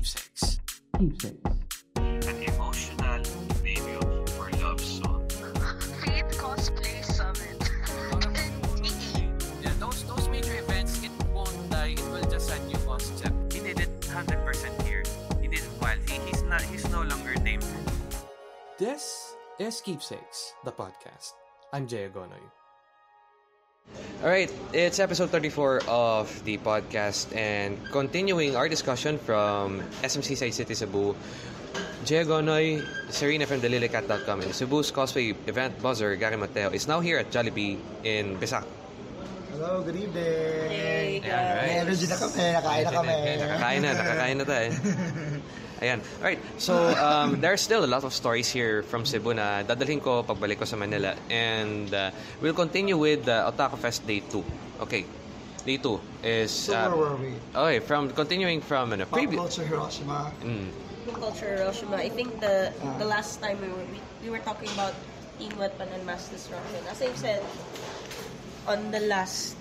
Keepsakes. Keepsakes. An emotional video for love song. Faith Cosplay Summit. Yeah, those those major events, uh, it won't die. It will just a new concept. He did it 100% here. He did it well. He, he's not. He's no longer named. This is Keepsakes, the podcast. I'm Jay Agonoy. Alright, it's episode 34 of the podcast and continuing our discussion from SMC Side City Cebu. Jay Gonoy, Serena from Delilicat.com and Cebu's cosplay event buzzer Gary Mateo is now here at Jollibee in Bisak. Hello, good evening. Hey, Ayan, right. Energy na kami, nakain na kami. Nakakain na, nakakain na tayo. Ayan. Alright, so um, there's still a lot of stories here from Cebu na dadalhin ko pagbalik ko sa Manila. And uh, we'll continue with uh, Otaku Fest Day 2. Okay. Day 2 is... So where Uh, were we? okay, from continuing from ano, Pop previous... culture Hiroshima. Mm, Team Culture Hiroshima. I think the the last time we were we, we were talking about Team Weapon and Mass Destruction. As I've said on the last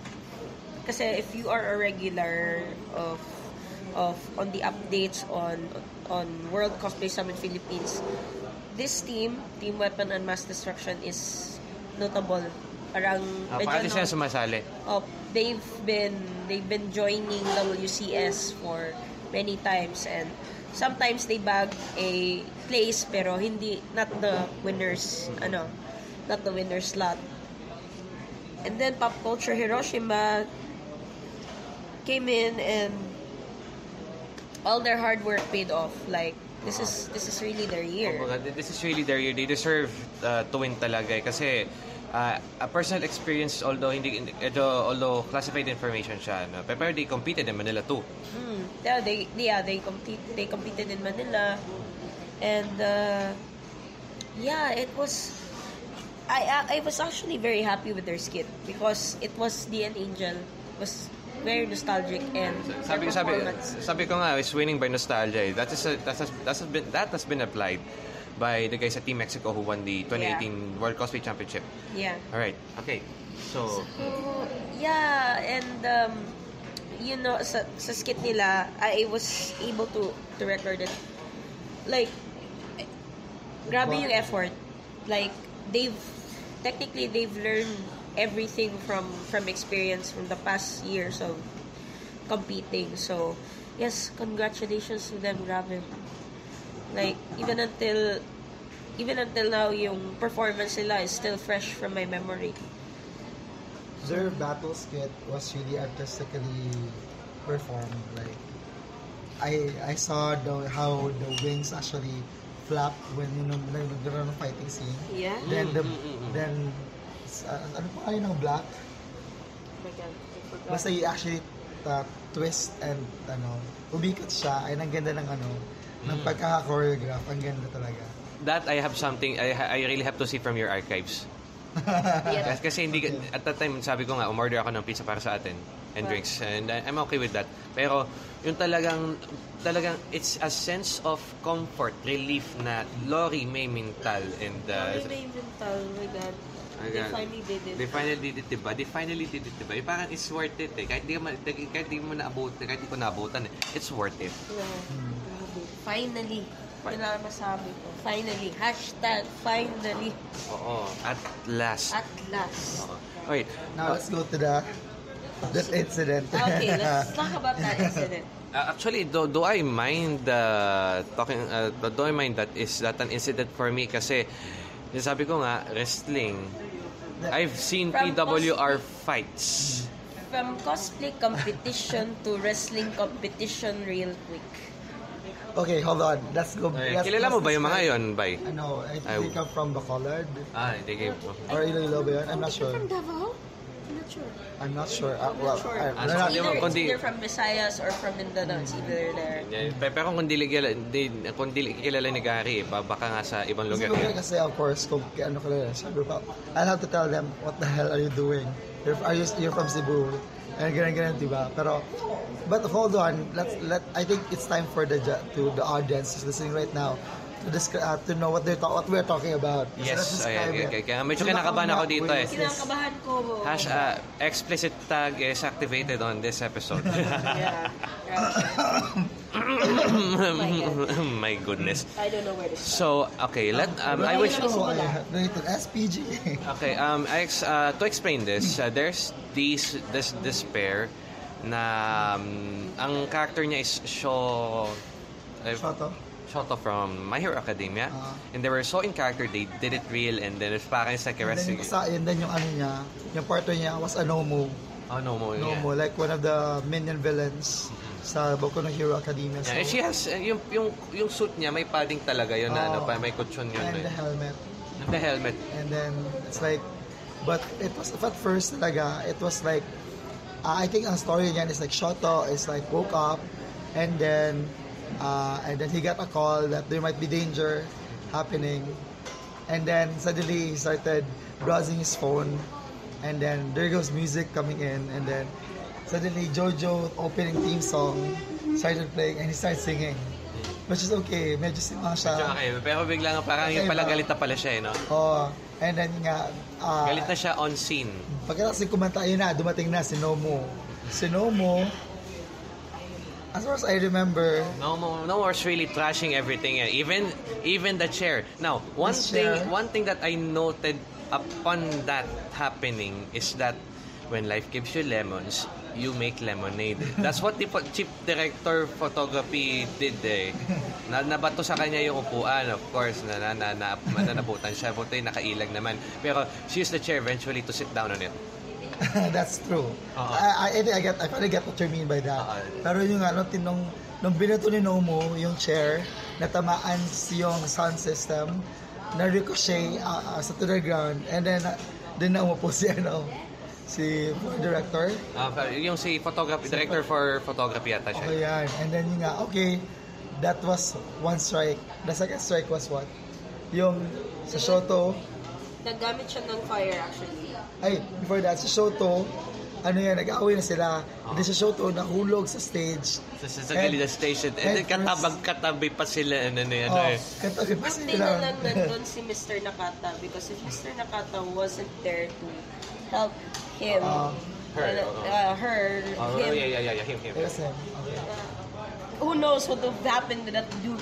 kasi if you are a regular of of on the updates on on World Cosplay Summit Philippines, this team, Team Weapon and Mass Destruction is notable. Parang uh, medyo no- sumasali. Oh, they've been they've been joining WCS for many times and sometimes they bag a place pero hindi not the winners ano not the winner's slot. And then Pop Culture Hiroshima came in and all their hard work paid off. Like this is this is really their year. Oh this is really their year. They deserve uh, to win talaga eh. Kasi uh, a personal experience, although hindi, although, although classified information siya, no? pero they competed in Manila too. Hmm. Yeah, they yeah they compete they competed in Manila, and uh, yeah, it was. I I I was actually very happy with their skit because it was the End Angel was very nostalgic and Sabi their sabi sabi ko nga is winning by nostalgia. eh. That is a, that has that has been that has been applied by the guys at Team Mexico who won the 2018 World Cosplay Championship. Yeah. All right. Okay. So So, yeah, and um, you know, sa, sa skit nila, I was able to to record it. Like, grabe yung effort. Like, they've, technically, they've learned everything from from experience from the past years of competing. So, yes, congratulations to them, grabe. Like, even until, even until now, yung performance nila is still fresh from my memory. Their battle skit was really artistically performed. Like, I I saw the how the wings actually flap when you know nagkaroon ng fighting scene. Yeah? Then the then uh, ano pa kayo ng black? Basta you actually uh, twist and ano, umikat siya. Ay, ang ganda ng ano, ng pagkaka-choreograph. Ang ganda talaga. that I have something I I really have to see from your archives. Yeah. Kasi, kasi hindi ka- at that time sabi ko nga umorder ako ng pizza para sa atin and Right. drinks and I'm okay with that. Pero yung talagang talagang it's a sense of comfort, relief na Lori May Mintal and uh, Lori May Mental, oh my God. They finally did it. They finally did it, diba? They finally did it, diba? Yung parang it's worth it eh. Kahit di, ka kahit di mo naabot, kahit di ko naabutan eh. It's worth it. Yeah. Grabe. Finally. Lang ang masabi ko. Finally. Hashtag finally. Oo. At last. At last. Oo. Okay. Now let's go to the that incident. Okay, let's talk about that incident. Uh, actually, do, do I mind uh, talking? Uh, do I mind that is that an incident for me? Kasi yung sabi ko nga wrestling. I've seen From PWR fights. From cosplay competition to wrestling competition real quick. okay, hold on. Let's go. Okay, let's- kilala mo ba yung mga yon, Bay? Ano, I think they come from Bacolod. Ah, hindi game po. Or Iloilo ba yun? I'm not sure. From Davao? I'm not sure. I'm not sure. Uh, well, Sure. I'm not sure. Either, it's kundi- either from Visayas or from Mindanao. It's either there. Yeah, pe- Pero kung dili kilala, di, kung dili kilala ni Gary, eh, ba- baka nga sa ibang lugar. Siguro kasi of course, kung ano ka lang, sabi ko, I'll have to tell them, what the hell are you doing? You're, are you, you're from Cebu. And ganun ganun, di ba? Pero, but hold on, let's, let, I think it's time for the, to the audience who's listening right now to descri- uh, to know what they're ta- what we're talking about. So Yes, describe ay, it. okay, kaya medyo So, kinakabahan ako dito eh. Kinakabahan ko. Hash, uh, explicit tag is activated on this episode. Yeah. My goodness. I don't know where to start. So, okay, let um, I wish SPG. Okay, um, I ex- uh, to explain this, uh, there's this this this pair na um, ang character niya is Sho uh, Shoto. Shoto from My Hero Academia Ah. and they were so in character they did it real and then it's parang it's like a And then yung isa, and then yung ano niya, yung partner niya was a Nomu. oh no mo yeah. Nomu, like one of the minion villains sa Boku no Hero Academia. So, Yeah, and she has uh, yung yung yung suit niya may padding talaga yun na ano Oh. pa may kutsyon yun and eh. the helmet. the helmet And then, it's like, but it was, at first talaga, it was like, uh, I think ang story niyan is like, Shoto is like, woke up, and then, uh, and then he got a call that there might be danger happening. And then, suddenly, he started browsing his phone, and then, there goes music coming in, and then, suddenly, Jojo opening theme song started playing, and he started singing. Which is okay, medyo simang siya. Tsaka kayo, pero bigla nga parang yung Okay, pala ba? galit na pala siya eh, no? Oh, and then nga, uh, Galit na siya on scene. Pagkatapos yung kumanta, yun na, dumating na si Nomo. Si Nomo, as far as I remember, No, no, no was really trashing everything. eh. Even even the chair. Now, one This thing chair. one thing that I noted upon that happening is that when life gives you lemons, you make lemonade. That's what the po- chief director photography did eh. Na nabato sa kanya yung upuan, of course, na na na, na mananabutan siya. Buti nakailag naman. Pero she used the chair eventually to sit down on it. that's true. Oo. I, I, I think I get, I finally get what you mean by that. Oo. Pero yung ano, tinong, nung binato ni Nomo, yung chair, natamaan yung sound system, na ricochet uh, uh, sa to the ground, and then, uh, din na umupo si ano, si director. Ah, pero yung si photography director for photography ata siya. Okay, yan. And then yun nga, okay, that was one strike. The second strike was what? Yung sa Shoto, Naggamit siya ng fire actually. Ay, before that, sa Shoto, ano yan, nag-away na sila. And then sa Shoto, nahulog sa stage. Sa, sa, sa gilid ng station. And then and katabag katabi pa sila. Ano na yan. Oh, eh. katabi pa Buti sila. na lang nandun si Mr. Nakata because if Mr. Nakata wasn't there to help him, Ah, her, uh, oo. uh, her, Oh, him, yeah, yeah, yeah, yeah. Him, him. Yes, him. Okay. who knows what would have happened to that dude.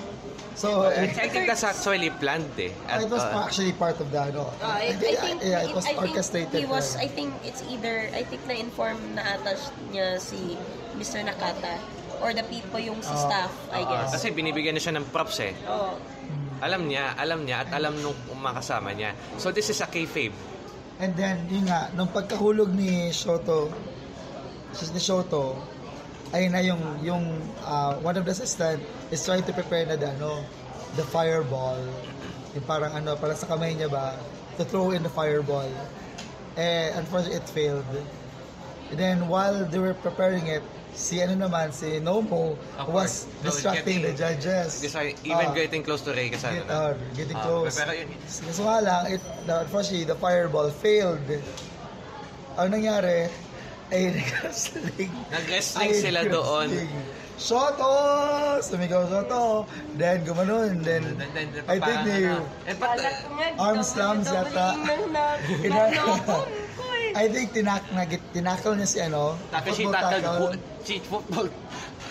So, I, I, I think that's actually planned eh. At, it was uh, actually part of the, ano, Uh, I, I think, yeah, it was I think orchestrated. he was, I think it's either, I think na-inform na ata niya si Mr. Nakata or the people yung sa Ah. staff, I uh, guess. kasi binibigyan na siya ng props eh. Oh. Alam niya, alam niya, at alam nung makasama niya. So this is a kayfabe. And then, yun nga, nung pagkahulog ni Shoto, ni Shoto, ayun na yung, yung uh, one of the assistant is trying to prepare na the, ano, the fireball. Yung parang ano, parang sa kamay niya ba, to throw in the fireball. Eh, unfortunately, it failed. And then, while they were preparing it, si ano naman, si Nomo Of was course. So, distracting the getting- judges. This is even Ah, getting close to Ray kasama. get, uh, getting Ah, close. pero yun, Kaso nga lang, it, the, unfortunately, the fireball failed. Ang nangyari, ay nag-wrestling. Nag-wrestling Ay, sila doon. Shoto! Sumigaw Shoto! Then, gumanon. Then, Then- then- then I think they, ko nga, arm slams yata. eh. I think tinak, nag, tinakal niya si ano, Tackle she football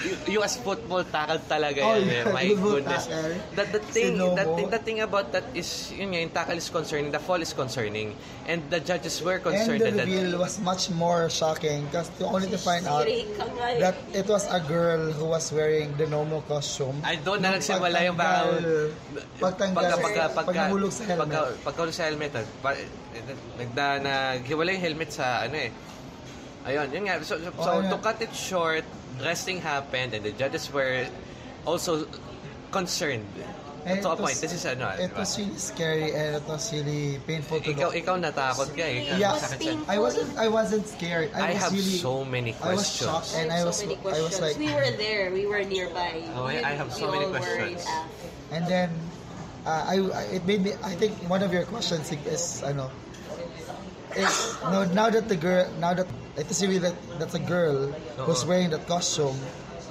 fo- cheat football. US football tackle talaga Oh, yan. eh. yeah, My goodness. tackle. That the thing, Sinobo. that thing, the thing about that is yun nga, yung tackle is concerning, the fall is concerning, and the judges were And concerned the that, that reveal was much more shocking because only to find out eh. that it was a girl who was wearing the Nomo costume. I don't na nagsimula yung parang pagtanggal, pagka pagka pag pagka nahulog sa helmet. pagka pagkahulog sa helmet ah, pa, nagda naghiwalay yung helmet sa ano eh ayun yun nga so, so, so Oh, ayun. to cut it short wrestling happened and the judges were also concerned And to a point this is ano It diba? was really scary and it was really painful to ikaw look. ikaw natakot ka eh Yeah. Sa- I wasn't I wasn't scared. I I, was have really so many I was questions. shocked and I was so many I questions. was like we were there. We were nearby. Oh, I- I have so many questions. And then uh, I, I- it made me I think one of your questions is ano is no now that the girl now that it is really that that's a girl who's wearing that costume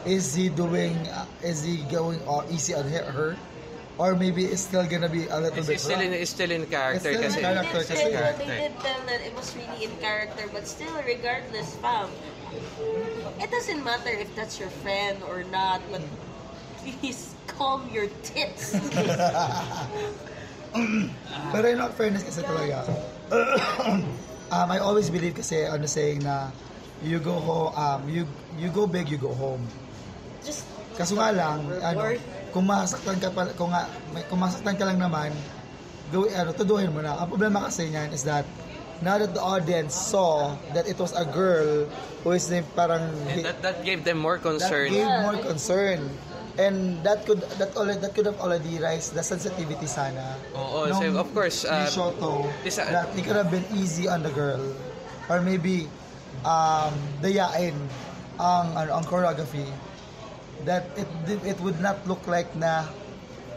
is he doing uh, is he going all easy on her, her or maybe it's still gonna be a little It's, bit it's still in it's still in character It's still in kasi character. They did, kasi- tell, they did tell that it was really in character, but still, regardless, fam, it doesn't matter if that's your friend or not. But Please calm your tits. Pero in all fairness kasi talaga, um, I always believe kasi on the saying na you go home, um, you you go big, you go home. Just Kaso nga lang, ano, kung masaktan ka pa, kung, nga, kung masaktan ka lang naman, go, ano, tuduhin mo na. Ang problema kasi niyan is that now that the audience saw that it was a girl who is named parang And that, that gave them more that concern. gave more concern. And that could that already that could have already raised the sensitivity sana. Oo, nung so of course, uh, Shoto, this, uh, that it could have been easy on the girl. Or maybe um, dayain ang ano ang choreography that it it would not look like na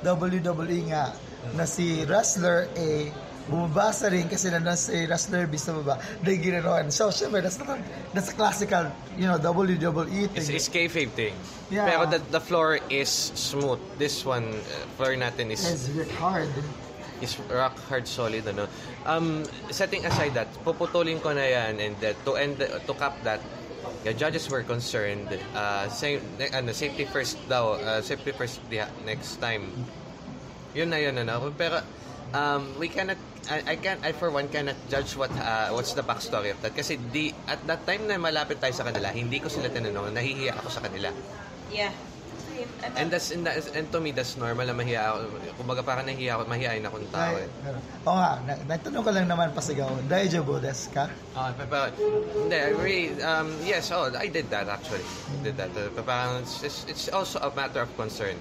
WWE nga na si wrestler A bumabasa rin kasi na si wrestler B sa baba dahil ginanoan. So, syempre, that's, not, that's a classical, you know, WWE thing. It's, it's kayfabe thing. Yeah. Pero the, the floor is smooth. This one, uh, floor natin is It's hard. is rock hard solid ano um setting aside that puputulin ko na yan and that to end to cap that the judges were concerned uh same ano safety first daw uh, safety first the next time yun na yun ano pero um we cannot I, I can I for one cannot judge what uh, what's the backstory of that kasi di at that time na malapit tayo sa kanila hindi ko sila tinanong nahihiya ako sa kanila yeah. And that's and, that, and to me that's normal na mahiya ako kumbaga parang nahihiya ako mahihain akong tao eh. pero, oo nga, na- nagtanong ko lang naman pasigaw, Daijobu desu ka? Ah, pa- pa- hindi, I really, um, yes, oh, I did that actually. I did that. Uh, pa- parang it's, it's, it's also a matter of concern.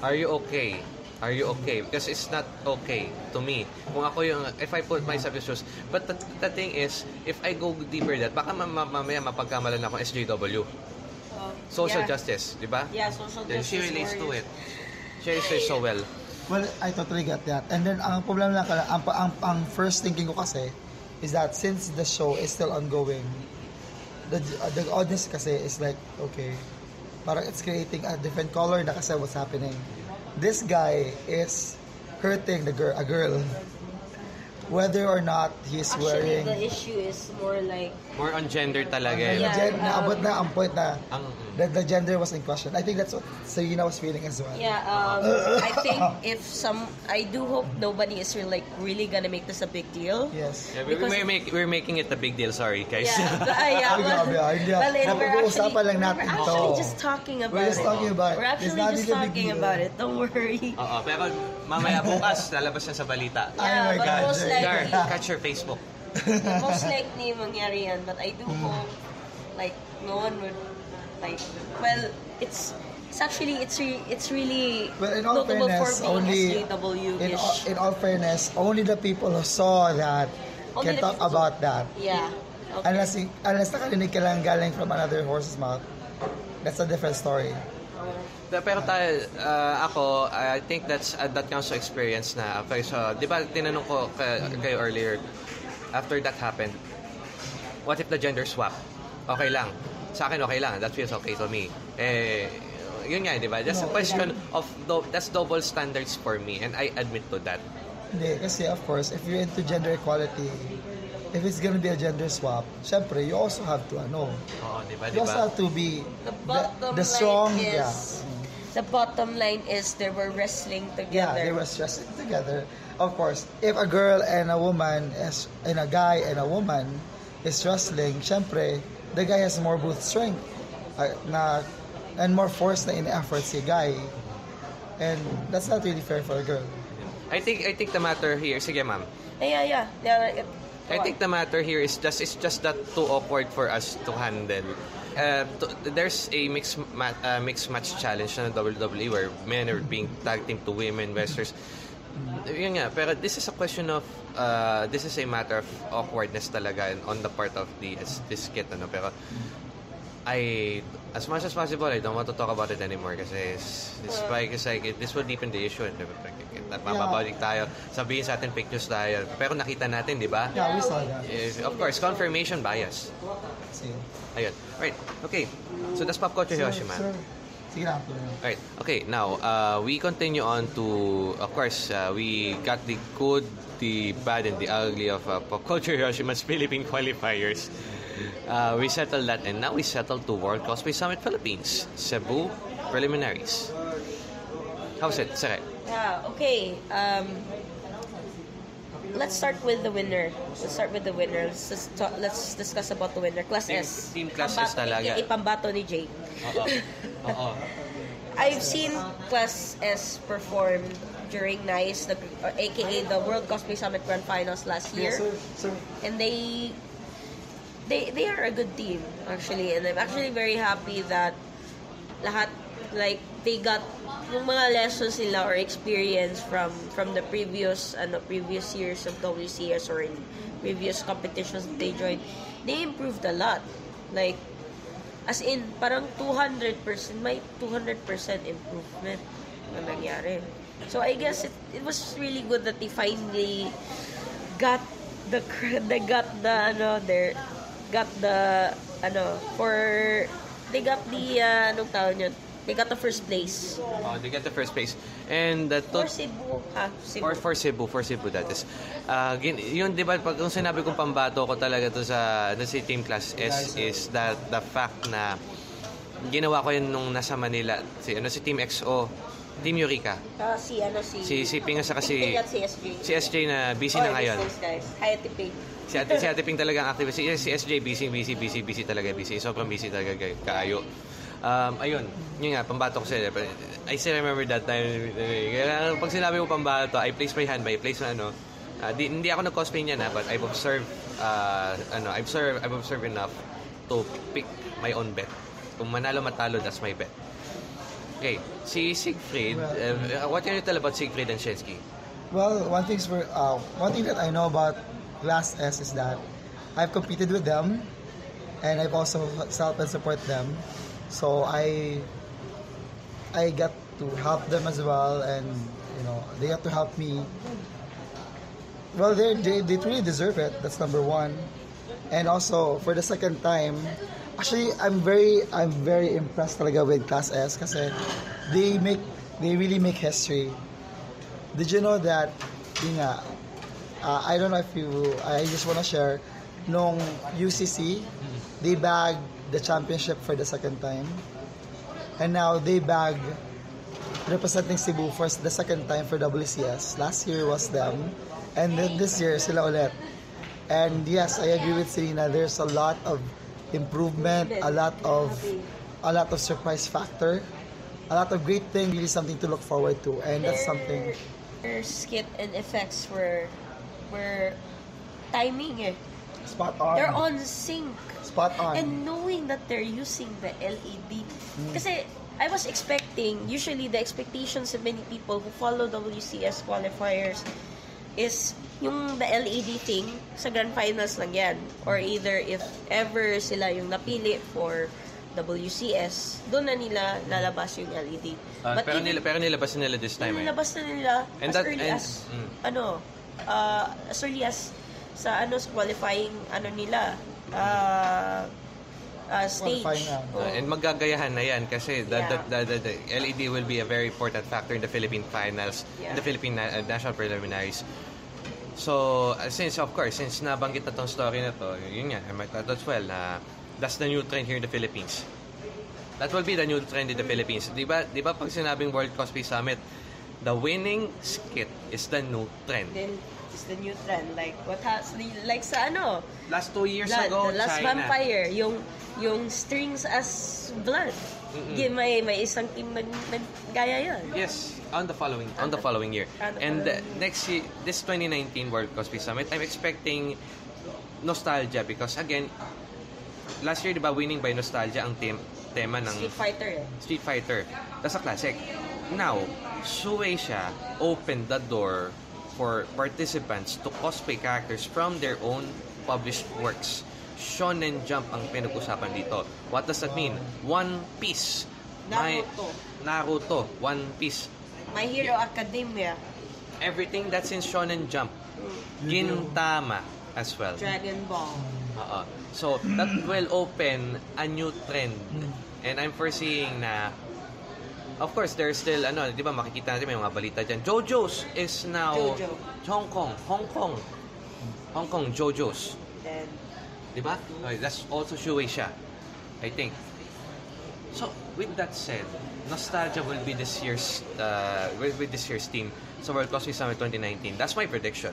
Are you okay? Are you okay? Because it's not okay to me. Kung ako yung, if I put myself in shoes. But the, the thing is, if I go deeper that, baka ma- ma- mamaya mapagkamalan ako SJW. Oh, Social yeah. justice, di ba? Yeah, social Then justice. she relates to warriors. it. She relates so well. Well, I totally get that. And then, ang problema lang kala, ang, ang, ang first thinking ko kasi is that since the show is still ongoing, the, uh, the audience kasi is like, okay, parang it's creating a different color na kasi what's happening. This guy is hurting the girl, a girl, whether or not he's Actually, wearing... the issue is more like More on gender talaga. Ang eh. Yeah. gen- um, naabot na ang point na Ang, that the gender was in question. I think that's what Serena was feeling as well. Yeah, um, I think if some, I do hope nobody is really, like really gonna make this a big deal. Yes. yeah, we, Because- we're, make, we're making it a big deal, sorry guys. Yeah, but, uh, yeah, Ay, well, grabe, ah, hindi, ah. well, it- we're Napag-uusapan actually, lang natin we're ito. actually just talking about We're just it. talking about it. We're It's actually not just really a big talking deal. about it. Don't worry. Oo, pero mamaya bukas lalabas yan sa balita. Oh Yeah, my but God, most Jay. Dar, catch your Facebook. most likely mangyari yan. But I do hope, like, no one would, like, well, it's, it's actually, it's re, it's really Well, in all notable fairness, for being only in all, in all fairness, only the people who saw that Only can the talk people who- about that. yeah. Okay. Unless unless nakarinig ka lang galing from another horse's mouth, that's a different story. Pero tayo, uh, ako, I think that's uh, that counts to experience na. Okay, so, di ba tinanong ko kay, kayo earlier, after that happened, what if the gender swap? Okay lang. Sa akin, okay lang. That feels okay to me. Eh, yun nga, di ba? That's a question of, do, that's double standards for me, and I admit to that. Hindi, kasi of course, if you're into gender equality, if it's gonna be a gender swap, syempre, you also have to, ano, Oo, di ba? Di you also ba? have to be The the, bottom the strong, line is, yeah. the bottom line is they were wrestling Yeah, together. they were stressing together. Of course, if a girl and a woman is, and a guy and a woman is wrestling, syempre, the guy has more booth strength uh, na and more force na in effort si guy. And that's not really fair for a girl. I think, I think the matter here, sige ma'am, yeah, yeah, yeah. I think the matter here is just it's just that too awkward for us to handle. Uh, to, there's a mixed ma- uh, mixed match challenge na WWE where men are being tag team to women wrestlers. Yun nga, pero this is a question of uh, this is a matter of awkwardness talaga on the part of the this skit ano pero I as much as possible I don't want to talk about it anymore kasi it's, it's like it's like this will deepen the issue and mababalik tayo sabihin sa atin news tayo pero nakita natin di ba Yeah, we saw that. Of course, confirmation bias. Ayun. Right. Okay. So that's pop culture Hiroshima. sir, sige na. tuloy na. Right. Okay. Now, uh, we continue on to, of course, uh, we got the good, the bad, and the ugly of uh, pop culture Hiroshima's Philippine qualifiers. Uh, we settled that, and now we settled to World Cosplay Summit Philippines, Cebu, preliminaries. How's it, Sere? Yeah, okay. Um, let's start with the winner. Let's start with the winner. Let's, just talk, let's discuss about the winner. Class Team- S. Team Class S Pambato- talaga. Ipambato ni Jake. Oo. Oo. I've seen Class S perform during NICE, the, or aka the World Cosplay Summit Grand Finals last year. Sir, sir, and they they they are a good team actually and I'm actually very happy that lahat like they got yung mga lessons nila or experience from from the previous ano previous years of WCS or in previous competitions that they joined. They improved a lot. Like as in parang 200% may 200% improvement na nangyari. So I guess it, it was really good that they finally got the they got the ano their got the ano for they got the uh, anong tawag yun they got the first place Oh, they get the first place. And the for tot- Cebu ha Cebu For, for Cebu, for Cebu that is. Uh, gin, yun, di ba, pag kung sinabi kong pambato ko talaga to sa, na si Team Class S is that the fact na ginawa ko yun nung nasa Manila. Si, ano, si Team XO, Team Eureka. Ah, si ano si Si, si Ping at saka si, si SJ si SJ na busy Oh, na ngayon. guys hi Ping Si Ate, si Ate Ping talagang active. Si, si SJ busy, busy, busy, busy talaga busy. Sobrang busy talaga kaayo. Um, ayun, yun nga, pambato ko sila. I still remember that time. Kaya pag sinabi mo pambato, I place my hand by, place my ano, ah, di, hindi ako nag-cosplay niya na, but I've observed, uh, ano, I've observed, I've observed enough to pick my own bet. Kung manalo matalo, that's my bet. Okay, si Siegfried, uh, what can you tell about Siegfried and Shensky? Well, one thing's for uh, one thing that I know about Glass S is that I've competed with them, and I've also helped and support them. So I I got to help them as well, and you know they got to help me. Well, they they they truly deserve it. That's number one, and also for the second time, actually I'm very I'm very impressed talaga with Class S kasi they make they really make history. Did you know that, yun nga, uh, I don't know if you, I just want to share, nung UCC, they bagged the championship for the second time. And now they bag representing Cebu for the second time for WCS. Last year was them. And then this year, sila ulit. And yes, I agree with Selena. There's a lot of improvement, a lot of a lot of surprise factor, a lot of great thing, really something to look forward to. And that's something their skit and effects were were timing eh spot on. they're on sync Spot on. And knowing that they're using the LED. Kasi I was expecting, usually the expectations of many people who follow WCS qualifiers is yung the LED thing sa grand finals lang yan. Or either if ever sila yung napili for WCS, doon na nila lalabas yung LED. Ah, But pero, even- nila, pero nilabas na nila this time eh. Nilabas na nila And as that- early and- as mm. ano uh, as early as sa ano sa qualifying ano nila uh, uh, stage. Uh, and magagayahan na yan kasi the, Yeah. the, the, the, LED will be a very important factor in the Philippine finals, in Yeah. the Philippine na- uh, national preliminaries. So, uh, since of course, since nabanggit na tong story na to, yun nga, I might add as well na that's the new trend here in the Philippines. That will be the new trend in the Philippines. Di ba, di ba pag sinabing World Cosplay Summit, the winning skit is the new trend. Then it's the new trend like what has like sa ano Last two years blood, ago, the last China. vampire yung yung strings as blood. Di, may may isang team nag, naggaya yun. Yes, on the following on the following year. On the And uh, following year. next year, this 2019 World Cosplay Summit, I'm expecting nostalgia because again, last year 'di ba winning by nostalgia ang tem- tema ng Street Fighter eh. Street Fighter. That's a classic. Now, Shueisha opened the door for participants to cosplay characters from their own published works. Shonen Jump ang pinag-usapan dito. What does that mean? One Piece. Naruto. Naruto. One Piece. My Hero Academia, Everything that's in Shonen Jump. Gintama as well. Dragon Ball. Oo. So, that will open a new trend. And I'm foreseeing na Of course, there's still, ano, di ba, makikita natin may mga balita dyan. JoJo's is now Jojo. Hong Kong. Hong Kong. Hong Kong, JoJo's. Then Di ba? Okay, that's also Shueisha, I think. So, with that said, nostalgia will be this year's uh, with, with this year's team sa World Cosplay Summit 2019. That's my prediction.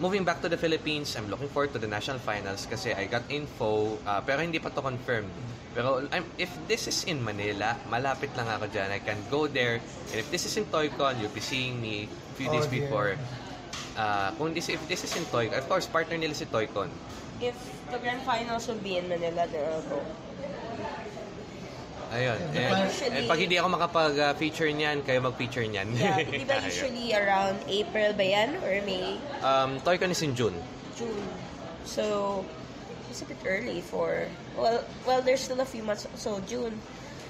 Moving back to the Philippines, I'm looking forward to the national finals kasi I got info, uh, pero hindi pa to confirmed. Pero I'm, if this is in Manila, malapit lang ako dyan. I can go there. And if this is in Toycon, you'll be seeing me a few days Oh, dear. before. Uh, kung this, if this is in Toycon, of course, partner nila si Toycon. If the grand finals will be in Manila, then I'll go. Ayun. Yeah, And, usually- and pag hindi ako makapag-feature niyan, kayo mag-feature niyan. Yeah, di ba Ayun. usually around April ba yan? Or May? Um, Toycon is in June. June. So, it's a bit early for... Well, well, there's still a few months. So, June.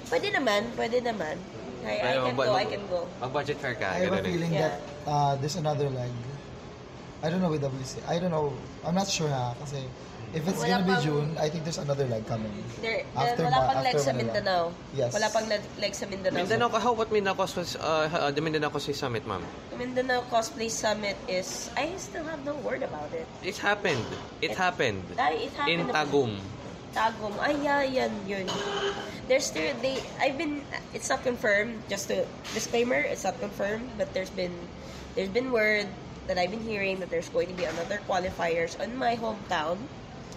Pwede naman, pwede naman. I, I Pero can mag- go, I can go. Mag-budget fair ka. I have a ganun eh. feeling Yeah. that uh, there's another leg. I don't know with WC. I don't know. I'm not sure ha. Kasi if it's Wala gonna be June, I think there's another leg coming. There, After wala Ma- pang leg after sa Manila. Mindanao. Yes. Wala pang leg, leg sa Mindanao. Mindanao, how about Mindanao Cosplay, uh, the Mindanao Cosplay Summit, ma'am? Mindanao Cosplay Summit is... I still have no word about it. It happened. It happened. Ay, it happened In. Tagum. Tagum. Ay, yeah, yan, yun. There's still, they, I've been, it's not confirmed, just a disclaimer, it's not confirmed, but there's been, there's been word that I've been hearing that there's going to be another qualifiers on my hometown,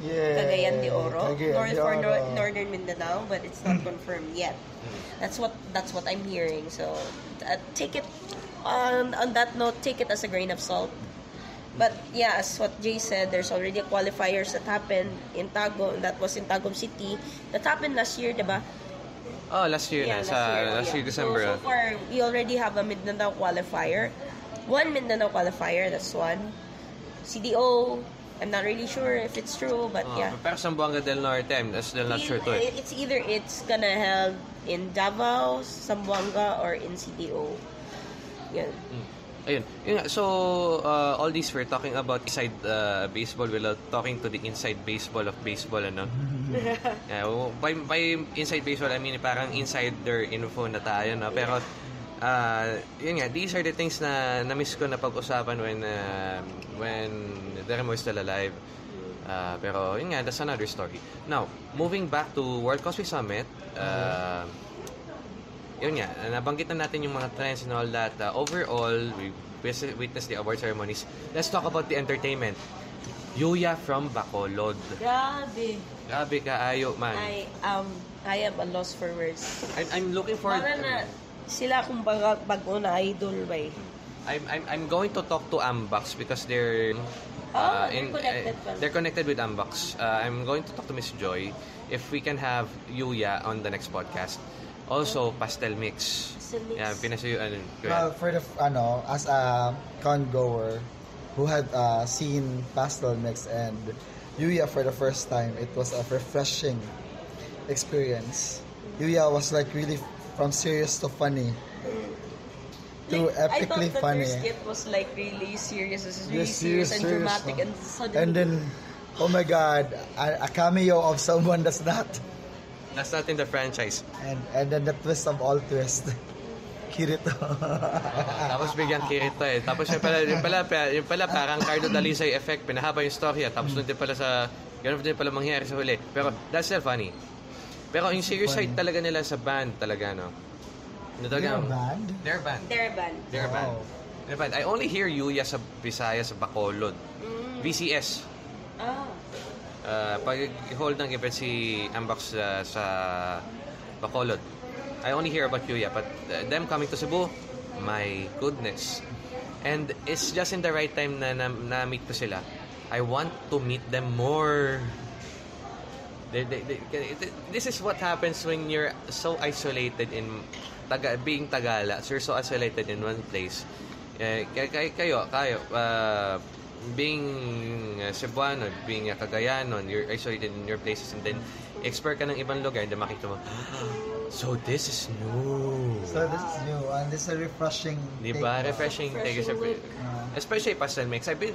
Yeah. Cagayan de Oro, Cagayan north de for Oro. nor- northern Mindanao, but it's not hmm. confirmed yet. Hmm. That's what, that's what I'm hearing, so, uh, take it, on, on that note, take it as a grain of salt. Hmm. But yeah, as what Jay said, there's already a qualifiers that happened in Tagum, that was in Tagum City. That happened last year, diba? Oh, last year na. Sa, oh, last yeah. year, December. So, so far, we already have a Mindanao qualifier. One Mindanao qualifier, that's one. CDO, I'm not really sure if it's true, but Oh, yeah. Pero Zamboanga del Norte, I'm still not sure to it. It's either it's gonna held in Davao, Zamboanga, or in CDO. Yan. Ayun. Yun nga, so, uh, all these we're talking about inside uh, baseball without talking to the inside baseball of baseball, ano? yeah, by, by inside baseball, I mean parang insider info na tayo, no? Pero, uh, yun nga, these are the things na na-miss ko na pag-usapan when, uh, when Deremo is still alive. Uh, pero, yun nga, that's another story. Now, moving back to World Cosplay Summit, uh, yun nga, nabanggit na natin yung mga trends and all that. Uh, overall, we witnessed the award ceremonies. Let's talk about the entertainment. Yuya from Bacolod. Grabe. Grabe ka, ayo man. I, um, I am a loss for words. I'm, I'm looking forward... Para na, sila kung baga, bago na idol ba eh. I'm, I'm, I'm going to talk to Ambox because they're... Oh, they're connected uh, they're connected with Ambox. Uh, I'm going to talk to Miss Joy if we can have Yuya on the next podcast. Also, Pastel Mix. Pastel Mix. Yeah, pinasuyo, ano, Well, for the ano, as a con goer who had uh, seen Pastel Mix and Yuya for the first time, it was a refreshing experience. Yuya was like really from serious to funny. To Like, epically I thought funny. that their skit was like really serious. This is really Yes, serious, serious, and serious, dramatic, and suddenly. And then, oh my God, a, a cameo of someone that's not. That's not in the franchise. And and then the twist of all twists. Kirito. Tapos bigyan Kirito eh. Tapos yung pala, yung pala, yung pala parang Cardo Dalisay effect, pinahaba yung story at tapos doon din pala sa, ganun din pala mangyayari sa huli. Pero that's still funny. Pero yung serious side talaga nila sa band talaga, no? Ano talaga? They're a band? They're a band. Their band. They're a band. Wow. A band. I only hear Yuya sa Visayas, sa Bacolod. Mm. VCS. Ah. Uh, pag hold ng event si Ambox uh, sa Bacolod. I only hear about Yuya, but uh, them coming to Cebu, my goodness. And it's just in the right time na na- na-meet ko sila. I want to meet them more. They, they, they, this is what happens when you're so isolated in taga, being Tagala. So you're so isolated in one place. Eh, kay, kay, kayo, kayo, uh, being uh, Cebuano, being uh, Cagayanon, you're isolated in your places and then expert ka ng ibang lugar and then makita mo, so this is new. So this is new and this is a refreshing. Di take. ba? Refreshing. take Refreshing a look. Uh, Especially pastel mix. I've been,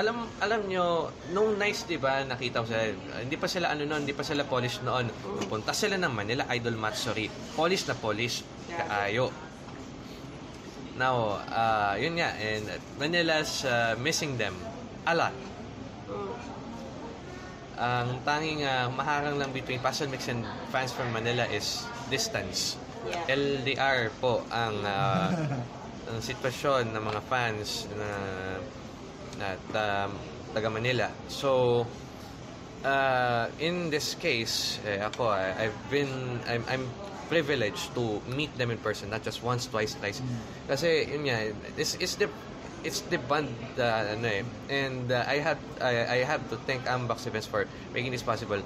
alam alam nyo, nung nice, di ba, nakita ko sila, hindi pa sila ano noon, hindi pa sila polish noon. Punta sila ng Manila Idol Matsuri. Polish na polish. Kaayo. Now, uh, yun nga, and Manila's uh, missing them a lot. ang tanging ah, maharang lang between Passion Mix and fans from Manila is distance. Yeah. LDR po ang ah, ang sitwasyon ng mga fans na na ta- taga Manila. So uh, in this case, eh, ako I, I've been I'm I'm privileged to meet them in person, not just once, twice, thrice. Kasi yun nga, it's, it's the it's the band uh, ano eh. And uh, I have I, I have to thank Ambox Events for making this possible.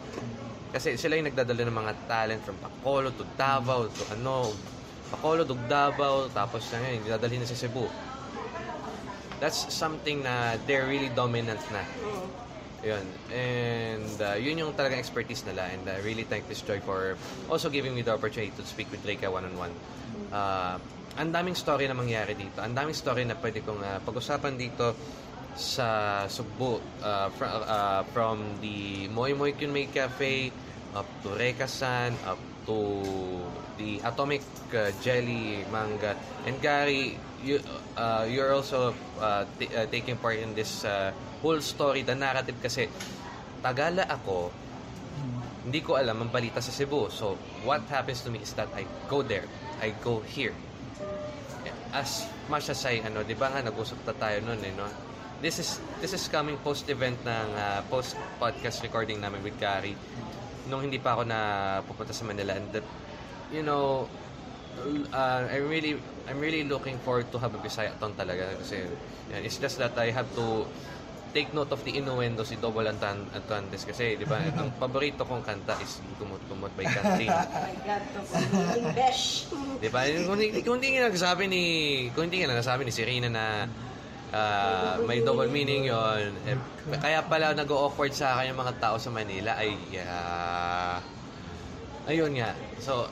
Kasi sila yung nagdadala ng mga talent from Bacolod to Davao to ano, Bacolod to Davao, tapos na ngayon, dadalhin na sa Cebu. That's something na they're really dominant na. Yun. And uh, yun yung talagang expertise nila. And I really thank this Joy for also giving me the opportunity to speak with Rika one-on-one. Uh, ang daming story na mangyari dito. Ang daming story na pwede kong uh, pag-usapan dito sa Sugbo. Uh, from, uh, from the Moy Moy Kunmei Cafe up to Reka-san, up to the Atomic uh, Jelly Manga. And Gary, you, uh, you're also uh, t- uh, taking part in this uh, whole story, the narrative kasi Tagala ako, hindi ko alam ang balita sa Cebu. So, what happens to me is that I go there. I go here. As much as I, ano, di ba nga, nag-usap na tayo noon eh, no? This is, this is coming post-event ng uh, post-podcast recording namin with Gary nung hindi pa ako na pupunta sa Manila and that, you know, uh, I'm really I'm really looking forward to have a Bisaya-ton talaga kasi yan, it's just that I have to take note of the innuendo si Double Antan Antuantes kasi di ba ang paborito kong kanta is Kumot Kumot by Oh pagiging besh. di ba? Kung kung hindi nga nagsabi ni kung hindi nga nagsabi ni Serena na ah, may double meaning yon eh, kaya pala nag-awkward sa akin yung mga tao sa Manila ay ah, ayun nga. So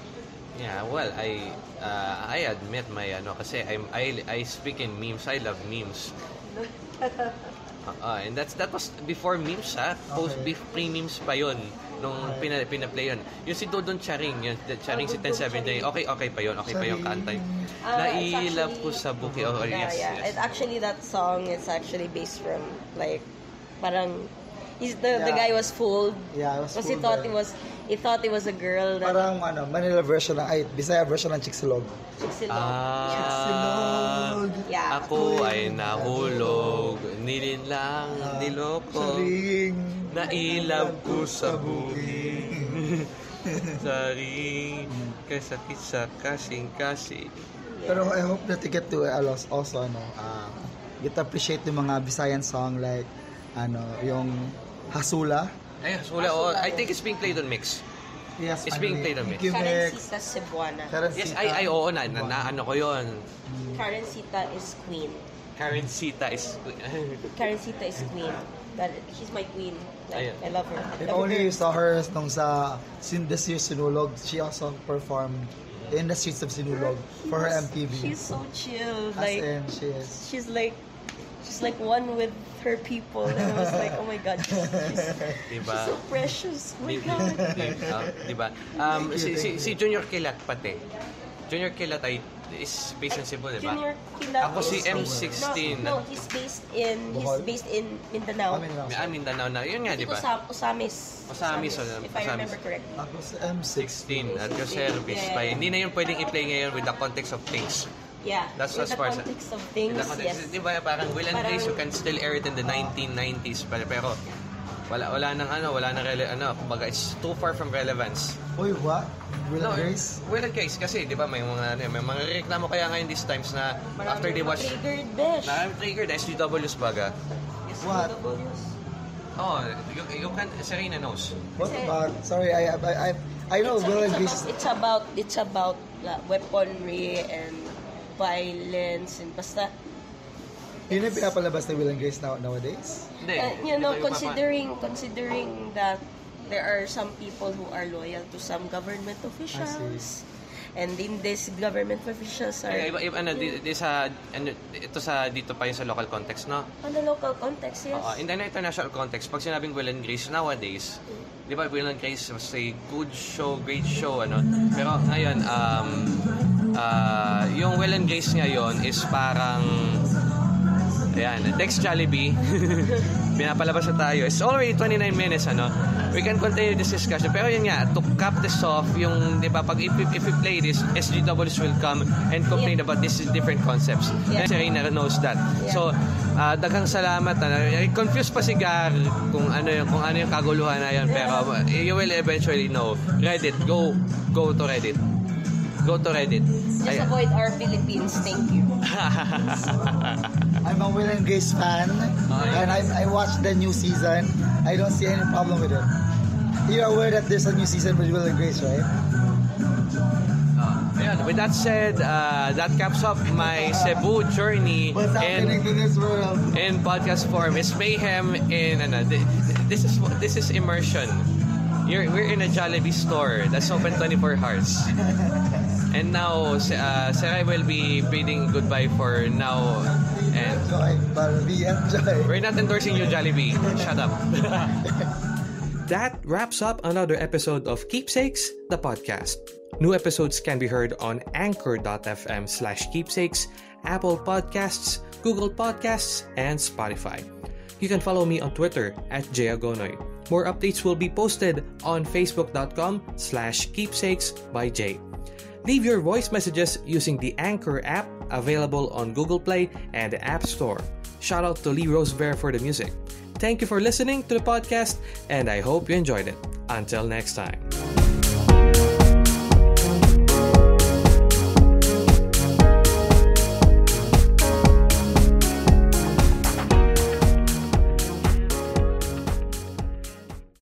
yeah well I uh, I admit my ano kasi I'm I I speak in memes. I love memes. Uh, and that's that was before memes ha? Post Okay. pre memes pa yon nung pina, pina-play yun. Yung si Dodon Charing yun Charing si 1070 okay okay pa yun okay pa yung kanta nailap actually- ko sa buki. Oh yeah, yes, yeah. yes. And actually, that song is actually based from like, parang, he's the the Yeah. guy was fooled. Yeah, I was Because he fooled thought there. it was he thought it was a girl that Parang ano, Manila version ng, ay, Bisaya version ng Chicxulog. Chicxulog. Ah, Yeah. ako ay nahulog, nilinlang, niloko, Saring, nailab ko sa buki. Sorry, kasakit sa kasing-kasi. Pero I hope that you get to uh, also, also ano, uh, get to appreciate yung mga Visayan song like, ano, yung Hasula. Ay, wala, oh, I think it's being played on mix. Yes, It's being played on mix. Karencita Cebuana. Yes, ay, ay, oo, na, na, na ano ko yun. Karencita is queen. Karen Sita is... Karencita is queen. That she's my queen. Like. I love her. If Love only her. you saw her nung sa Sin This Year's Sinulog, she also performed in the streets of Sinulog for her MTV. She's so chill. As Like in, she is. she's like she's like one with her people and I was like, oh my god, she's, she's, Diba? she's so precious. Oh my god. di- ah, di ba? Um, si, si, si Junior Kilat pati. Junior Kilat ay is based in Cebu, di ba? Junior Kilat Ako si is- M16. No, no, he's based in he's based in Mindanao. Lang. May ah, Mindanao na. Yun nga, di ba? Osam- Osamis. Osamis, oh, if I remember correctly. Ako si M16. 16 at your service yeah. Hindi na yun pwedeng i-play ngayon with the context of things. Yeah. That's in as the far as- context of things, In the context, yes. Di ba parang Will and Parang- Grace, you can still air it in the 1990s. Pero, pero wala wala nang ano, wala nang rele, ano, kumbaga it's too far from relevance. Uy, what? Will No, and Grace? Will and Grace kasi 'di ba may mga ano, may mga reklamo kaya ngayon these times na after they watch Triggered besh. na triggered SGWs baga. What? Oh, you, you can Serena knows. What about? Sorry, I I I, I know it's, Will and Grace. about, it's about it's about uh, weaponry and violence and basta Yun yung pinapalabas ni Will and Grace now, nowadays? Hindi. uh, you know considering considering that there are some people who are loyal to some government officials and in this government officials are Ay, iba, iba, ano, di, di sa, ano, ito sa, dito pa yung sa local context, no? on the local context yes Oo, in the international context, pag sinabing Will and Grace nowadays, di ba Will and Grace was a good show, great show, ano? Pero ngayon, um, ah, yung Will and Grace ngayon is parang, ayan, Dex Jollibee, pinapalabas na tayo. It's already 29 minutes, ano? We can continue this discussion. Pero yun nga, to cap this off, yung, di ba, pag if, if we play this, SGWs will come and complain Yeah. about these different concepts. Yeah. And si knows that. Yeah. So, uh, daghang salamat. Ano, confused pa si Gar kung ano yung, kung ano yung kaguluhan na yun. Pero uh, you will eventually know. Reddit, go, go to Reddit. Go to Reddit. Just Ay- avoid our Philippines. Thank you. I'm a Will and Grace fan, and I, I watched the new season. I don't see any problem with it. You're aware that there's a new season with Will and Grace, right? Ayun, with that said, uh, that caps up my Cebu journey What's happening in this world? in podcast form. It's mayhem in ano, this is this is immersion. You're, we're in a Jollibee store that's open 24 hours. And now, uh, Sarai will be bidding goodbye for now. And we're not endorsing you, Jollibee. Shut up. That wraps up another episode of Keepsakes, the podcast. New episodes can be heard on anchor.fm slash keepsakes, Apple Podcasts, Google Podcasts, and Spotify. You can follow me on Twitter at Jayagonoy. More updates will be posted on facebook.com slash keepsakes by Jay. Leave your voice messages using the Anchor app available on Google Play and the App Store. Shout out to Lee Rosebear for the music. Thank you for listening to the podcast, and I hope you enjoyed it. Until next time.